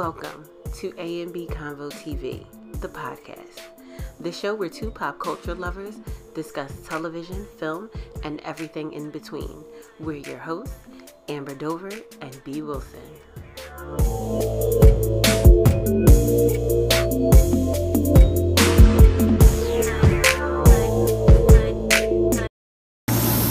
Welcome to A and B Convo TV, the podcast, the show where two pop culture lovers discuss television, film, and everything in between. We're your hosts, Amber Dover and B Wilson.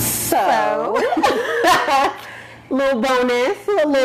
So, little bonus,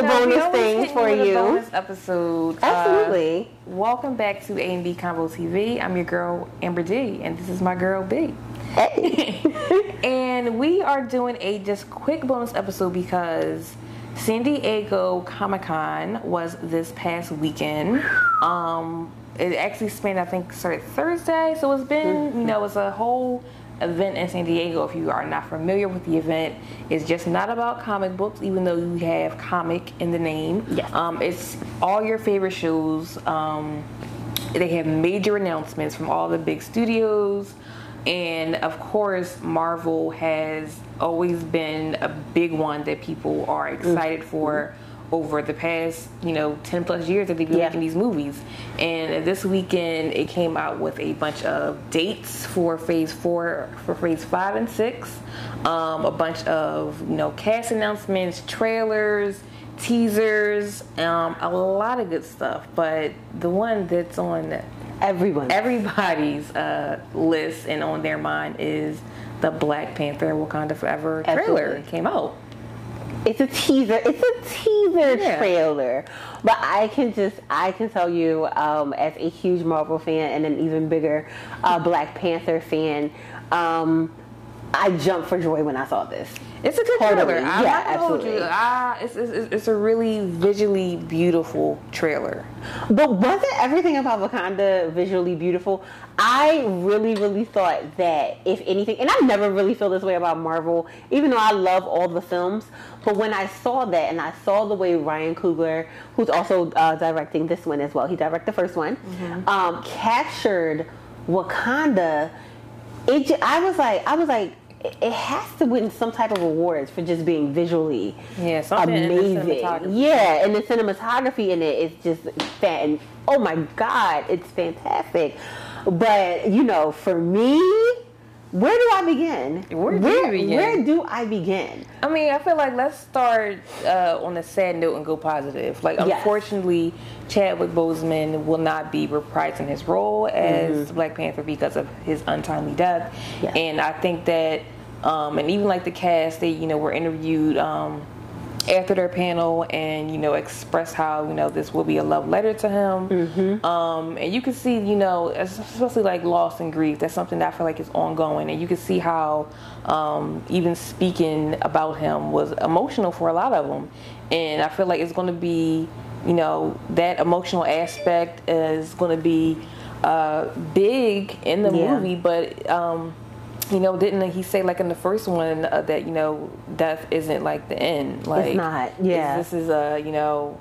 a little You know, we bonus always thing hit you for a you. bonus episode. Uh, Absolutely. welcome back to A and B Convo TV. I'm your girl Amber D, and this is my girl B. Hey. And we are doing a just quick bonus episode because San Diego Comic Con was this past weekend. Um, it actually spanned, I think, started Thursday, so it's been, you know, it's a whole event in San Diego. If you are not familiar with the event, it's just not about comic books, even though you have comic in the name. Yes. Um, it's all your favorite shows. Um, they have major announcements from all the big studios and of course marvel has always been a big one that people are excited for over the past you know 10 plus years that they've been Yeah. making these movies and this weekend it came out with a bunch of dates for phase four for phase five and six um, a bunch of you know cast announcements trailers teasers um, a lot of good stuff but the one that's on Everyone. everybody's uh, list and on their mind is the Black Panther Wakanda Forever trailer Absolutely. came out. It's a teaser. It's a teaser Yeah. trailer. But I can just, I can tell you, um, as a huge Marvel fan and an even bigger uh, Black Panther fan, um, I jumped for joy when I saw this. It's a good Totally. trailer. I'm Yeah, absolutely. you. Ah, it's, it's, it's a really visually beautiful trailer. But wasn't everything about Wakanda visually beautiful? I really, really thought that if anything, and I never really feel this way about Marvel, even though I love all the films. But when I saw that, and I saw the way Ryan Coogler, who's also uh, directing this one as well, he directed the first one, um, captured Wakanda. It, I was like, I was like. It- has to win some type of awards for just being visually Yeah, something in the amazing. Yeah, and the cinematography in it is just fan. Oh my god, it's fantastic. But you know, for me, where do I begin? Where do where, begin? Where do I begin? I mean, I feel like let's start uh, on a sad note and go positive. Like, Yes. unfortunately, Chadwick Boseman will not be reprising his role as Mm-hmm. Black Panther because of his untimely death. Yes. And I think that, um, and even like the cast, they you know were interviewed. Um, after their panel and you know express how you know this will be a love letter to him Mm-hmm. um, and you can see you know especially like loss and grief that's something that i feel like is ongoing and you can see how um, even speaking about him was emotional for a lot of them and i feel like it's going to be you know that emotional aspect is going to be uh, big in the Yeah. movie but um, you know, didn't he say like in the first one uh, that you know death isn't like the end? Like not, yeah. This is a you know,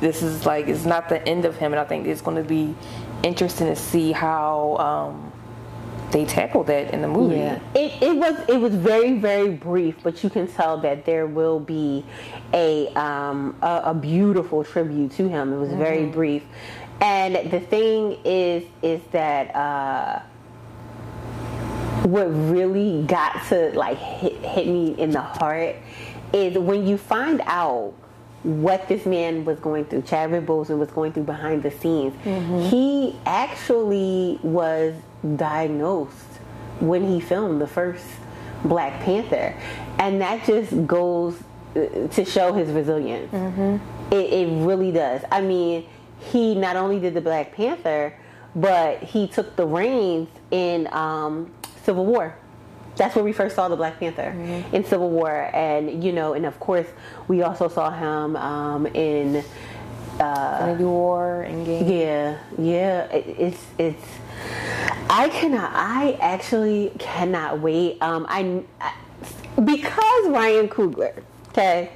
this is like it's not the end of him, and I think it's going to be interesting to see how um, they tackle that in the movie. Yeah, it, it was it was very very brief, but you can tell that there will be a um, a, a beautiful tribute to him. It was very brief, and the thing is is that uh, what really got to like hit, hit me in the heart is when you find out what this man was going through, Chadwick Boseman was going through behind the scenes. He actually was diagnosed when he filmed the first Black Panther, and that just goes uh, to show his resilience. It, it really does. I mean, he not only did the Black Panther, but he took the reins in um, Civil War. That's where we first saw the Black Panther in Civil War, and you know, and of course, we also saw him um, in Infinity War and game. yeah, yeah. It, it's it's. I cannot. I actually cannot wait. Um, I, I because Ryan Coogler. Okay.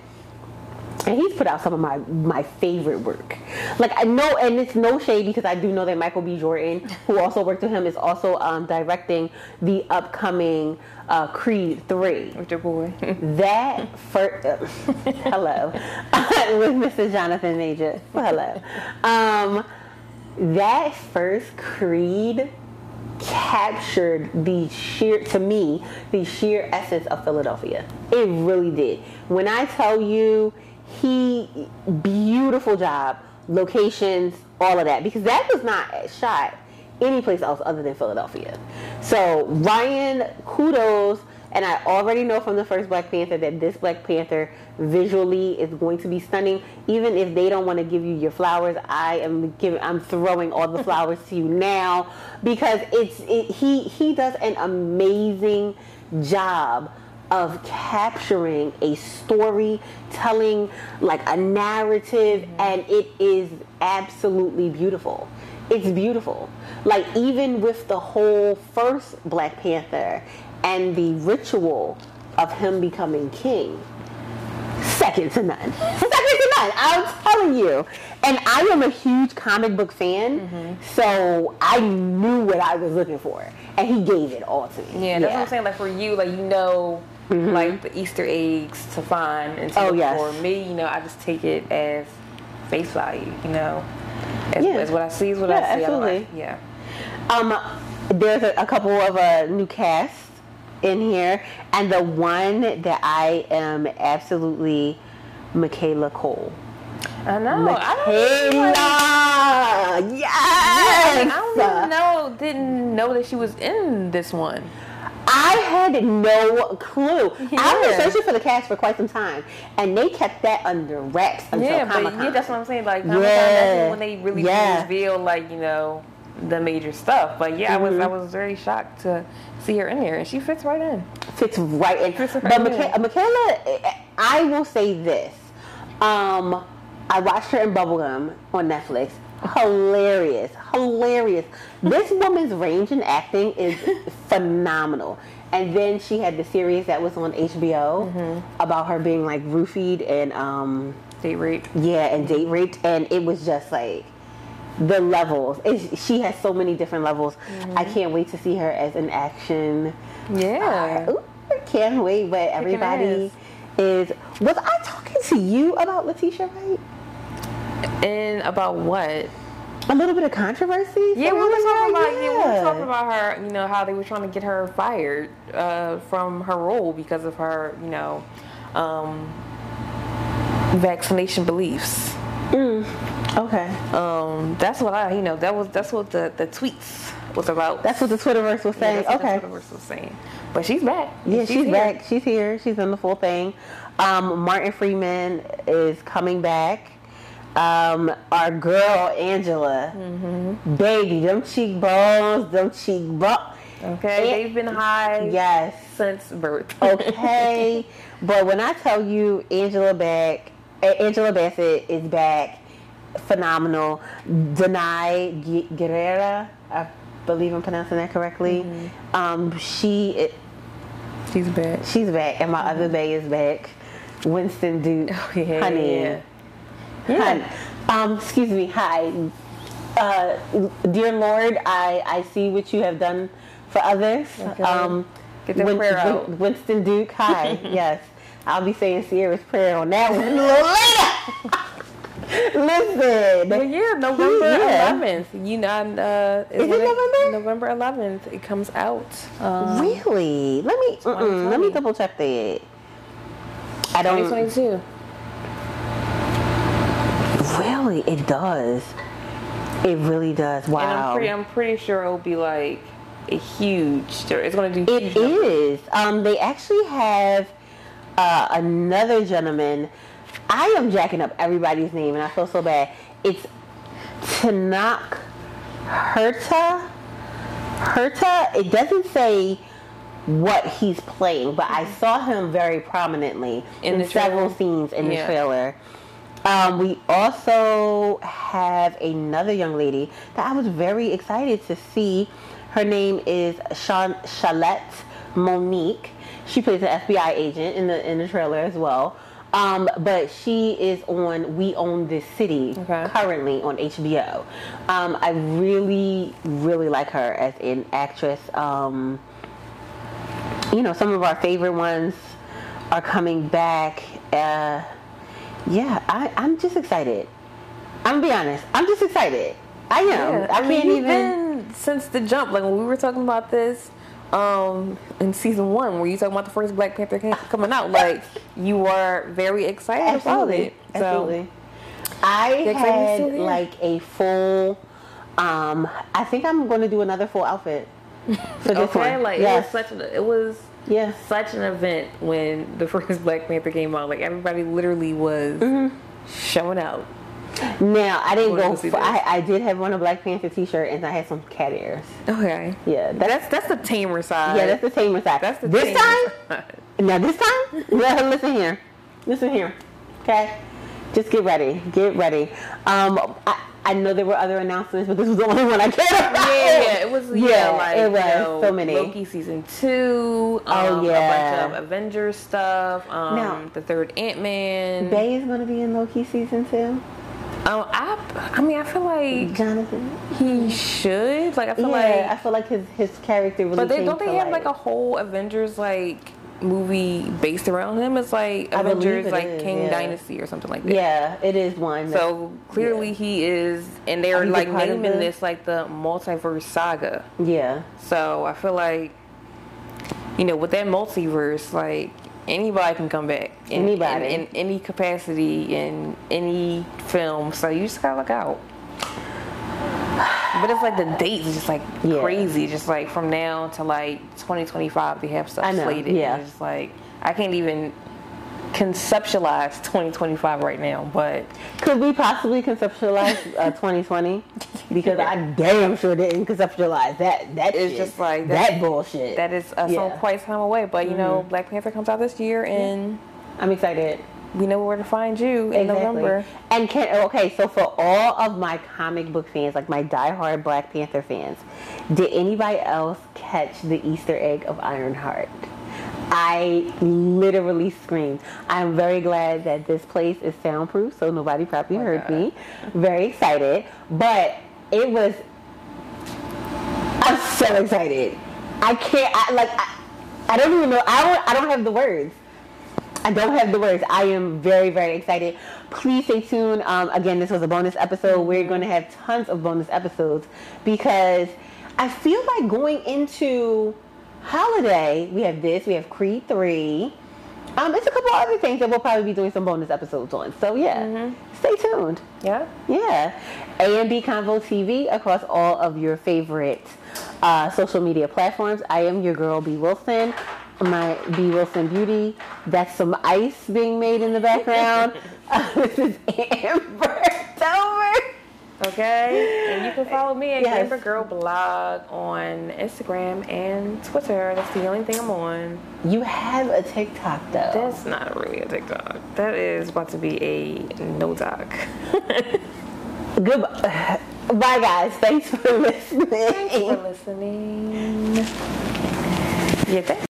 And he's put out some of my my favorite work. Like I know, and it's no shade because I do know that Michael B. Jordan, who also worked with him, is also um, directing the upcoming uh, Creed Three. With your boy. That first, uh, hello, with Mr. Jonathan Major. Well, hello. Um, that first Creed captured the sheer, to me, the sheer essence of Philadelphia. It really did. When I tell you, he beautiful job, locations, all of that, because that was not shot anyplace else other than Philadelphia. So Ryan, kudos. And I already know from the first Black Panther that this Black Panther visually is going to be stunning. Even if they don't want to give you your flowers, I am giving, I'm throwing all the flowers to you now because it's it, he he does an amazing job of capturing a story, telling like a narrative, and it is absolutely beautiful. It's beautiful. Like even with the whole first Black Panther and the ritual of him becoming king, second to none. Second to none. I'm telling you. And I am a huge comic book fan, Mm-hmm. so I knew what I was looking for, and he gave it all to me. Yeah, that's what I'm saying. Like for you, like you know, like the Easter eggs to find and to Mm-hmm. Oh, yes. for. Me, you know, I just take it as face value. You know, as, Yeah. as what I see is what Yeah, I see. I absolutely. like- yeah. Um, there's a, a couple of uh, new casts in here, and the one that I am absolutely Michaela Coel. I know. I don't like, Michaela, yeah, yes. like, I don't even know. Didn't know that she was in this one. I had no clue. I've been searching for the cast for quite some time, and they kept that under wraps until yeah, but Comic-Con. yeah, that's what I'm saying. Like, Comic-Con, Yeah. that's when they really Yeah. reveal, like, you know, the major stuff. But yeah, I was Mm-hmm. I was very shocked to see her in there, and she fits right in. fits right in. Fits right but. Micha- Michaela, I will say this. Um, I watched her in Bubblegum on Netflix. Hilarious, hilarious. This woman's range in acting is phenomenal. And then she had the series that was on HBO Mm-hmm. about her being like roofied and um, Date raped. yeah, and date raped, and it was just like the levels. It's, she has so many different levels. I can't wait to see her as an action. Yeah. Ooh, I can't wait, but everybody is. Was I talking to you about Letitia Wright? And about what? A little bit of controversy. Yeah, we were talking her? about yeah. we were talking about her. You know how they were trying to get her fired uh, from her role because of her, you know, um, vaccination beliefs. Mm. Okay, Um, that's what I, you know, that was that's what the the tweets was about. that's what the Twitterverse was Yeah, saying. the okay, Twitterverse was saying. But she's back. yeah, she's, here. back. She's here. She's in the full thing. Um, Martin Freeman is coming back. Um, our girl Angela, Mm-hmm. baby, them cheekbones, them cheekbones. Okay, they've been high Yes. since birth. okay. but when I tell you Angela back, Angela Bassett is back, phenomenal. Danai Gu- Gurira, I believe I'm pronouncing that correctly. Mm-hmm. Um, she she's back. she's back, and my other bay is back. Winston Duke, Oh, yeah, honey, yeah, Yeah. Um, excuse me. Hi, uh, dear Lord. I I see what you have done for others. Okay. Um, Get that prayer out. Winston Duke. Hi. yes, I'll be saying Sierra's prayer on that one a little later. Listen. Well, yeah, November Yeah. 11th. You know, uh, Is it when November? November 11th. It comes out. Um, Really? Let me let me double check that. I don't 2022. Really. It does. It really does. And I'm Wow. pretty, I'm pretty sure it'll be like a huge. It's going to do. It is. Um, they actually have uh, another gentleman. I am jacking up everybody's name, and I feel so bad. It's Tenoch Huerta. Huerta. It doesn't say what he's playing, but I saw him very prominently In in, the several scenes in Yeah. the trailer. Um, we also have another young lady that I was very excited to see. Her name is Sean Chalette Monique. She plays an FBI agent in the in the trailer as well. Um, but she is on We Own This City Okay. currently on HBO. Um, I really, really like her as an actress. Um, you know, some of our favorite ones are coming back. Uh, yeah, I, I'm just excited. I'm gonna be honest. I'm just excited. I am. Yeah, I, I, mean, can't even. been since the jump. Like when we were talking about this um, in season one, where you talking about the first Black Panther coming out, like you were very excited about it. So, Absolutely. I The excitement's still had like a full. Um, I think I'm going to do another full outfit for this okay, one. like yes. it was such it was yes. such an event when the first Black Panther came out. Like everybody literally was Mm-hmm. showing out. Now I didn't go. For. I, I did have one a Black Panther T-shirt and I had some cat ears. Okay, Yeah, that's, that's that's the tamer side. yeah, that's the tamer side. That's the this time. side. Now this time, let her listen here. Listen here. Okay? Just get ready. Get ready. Um I, I know there were other announcements, but this was the only one I cared about. Yeah, yeah, it was. Yeah, Yeah, like it was you know, so many. Loki season two. Oh, um, yeah. a bunch of Avengers stuff. Um, Now- the third Ant Man. Bay is gonna be in Loki season two. Um, I, I mean, I feel like Jonathan. he should. Like, I feel Yeah, I feel like his his character really. but they don't they have like light. a whole Avengers like movie based around him? It's like I Avengers it like is, Kang yeah. Dynasty or something like that. Yeah, it is one. that- So clearly yeah. he is, and they're He's like naming the- this like the multiverse saga. yeah, So I feel like, you know, with that multiverse, like anybody can come back. In, Anybody. in, in any capacity in any film. So you just gotta look out. But it's like the dates is just like Yeah. crazy. Just like from now to like 2025, they have stuff slated. yeah. It's just like I can't even conceptualize 2025 right now. But could we possibly conceptualize uh, 2020? Because I damn sure didn't conceptualize that. That is just like that that- bullshit. that is uh, Yeah. Mm-hmm. some quite time away. But you know, Black Panther comes out this year, and I'm excited. We know where to find you in November. And can okay, so for all of my comic book fans, like my diehard Black Panther fans, did anybody else catch the Easter egg of Ironheart? I literally screamed. I'm very glad that this place is soundproof, so nobody probably Oh heard God. me. Very excited, but it was. I'm so excited. I can't. I, like I, I don't even know. I don't. I don't have the words. I don't have the words. I am very, very excited. Please stay tuned. Um, again, this was a bonus episode. We're going to have tons of bonus episodes because I feel like going into holiday, we have this, we have Creed 3. Um, it's a couple other things that we'll probably be doing some bonus episodes on. So, yeah, stay tuned. Yeah. Yeah. A and B Convo TV across all of your favorite uh, social media platforms. I am your girl, B. Wilson. My B. Wilson Beauty. That's some ice being made in the background. Uh, this is Amber Dover. Okay. And you can follow me at Yes. Amber Girl Blog on Instagram and Twitter. That's the only thing I'm on. You have a TikTok though. That's not really a TikTok. That is about to be a no doc. Goodbye. Bye, guys. Thanks for listening. Thanks for listening. Yeah, thanks.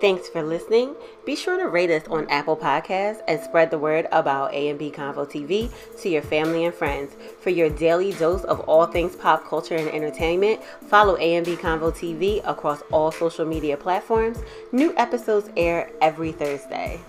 Thanks for listening. Be sure to rate us on Apple Podcasts and spread the word about A&B Convo TV to your family and friends. For your daily dose of all things pop culture and entertainment, follow A&B Convo TV across all social media platforms. New episodes air every Thursday.